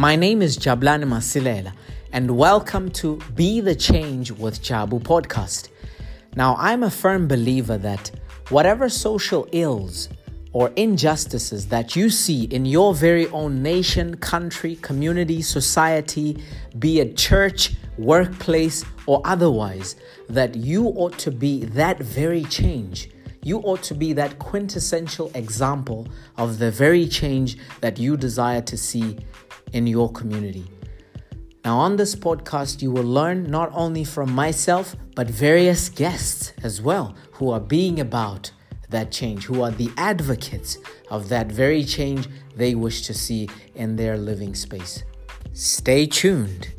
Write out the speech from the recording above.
My name is Jablan Masilela, and welcome to Be the Change with Jabu podcast. Now, I'm a firm believer that whatever social ills or injustices that you see in your very own nation, country, community, society, be it church, workplace, or otherwise, that you ought to be that very change. You ought to be that quintessential example of the very change that you desire to see in your community. Now, on this podcast, you will learn not only from myself, but various guests as well who are being about that change, who are the advocates of that very change they wish to see in their living space. Stay tuned.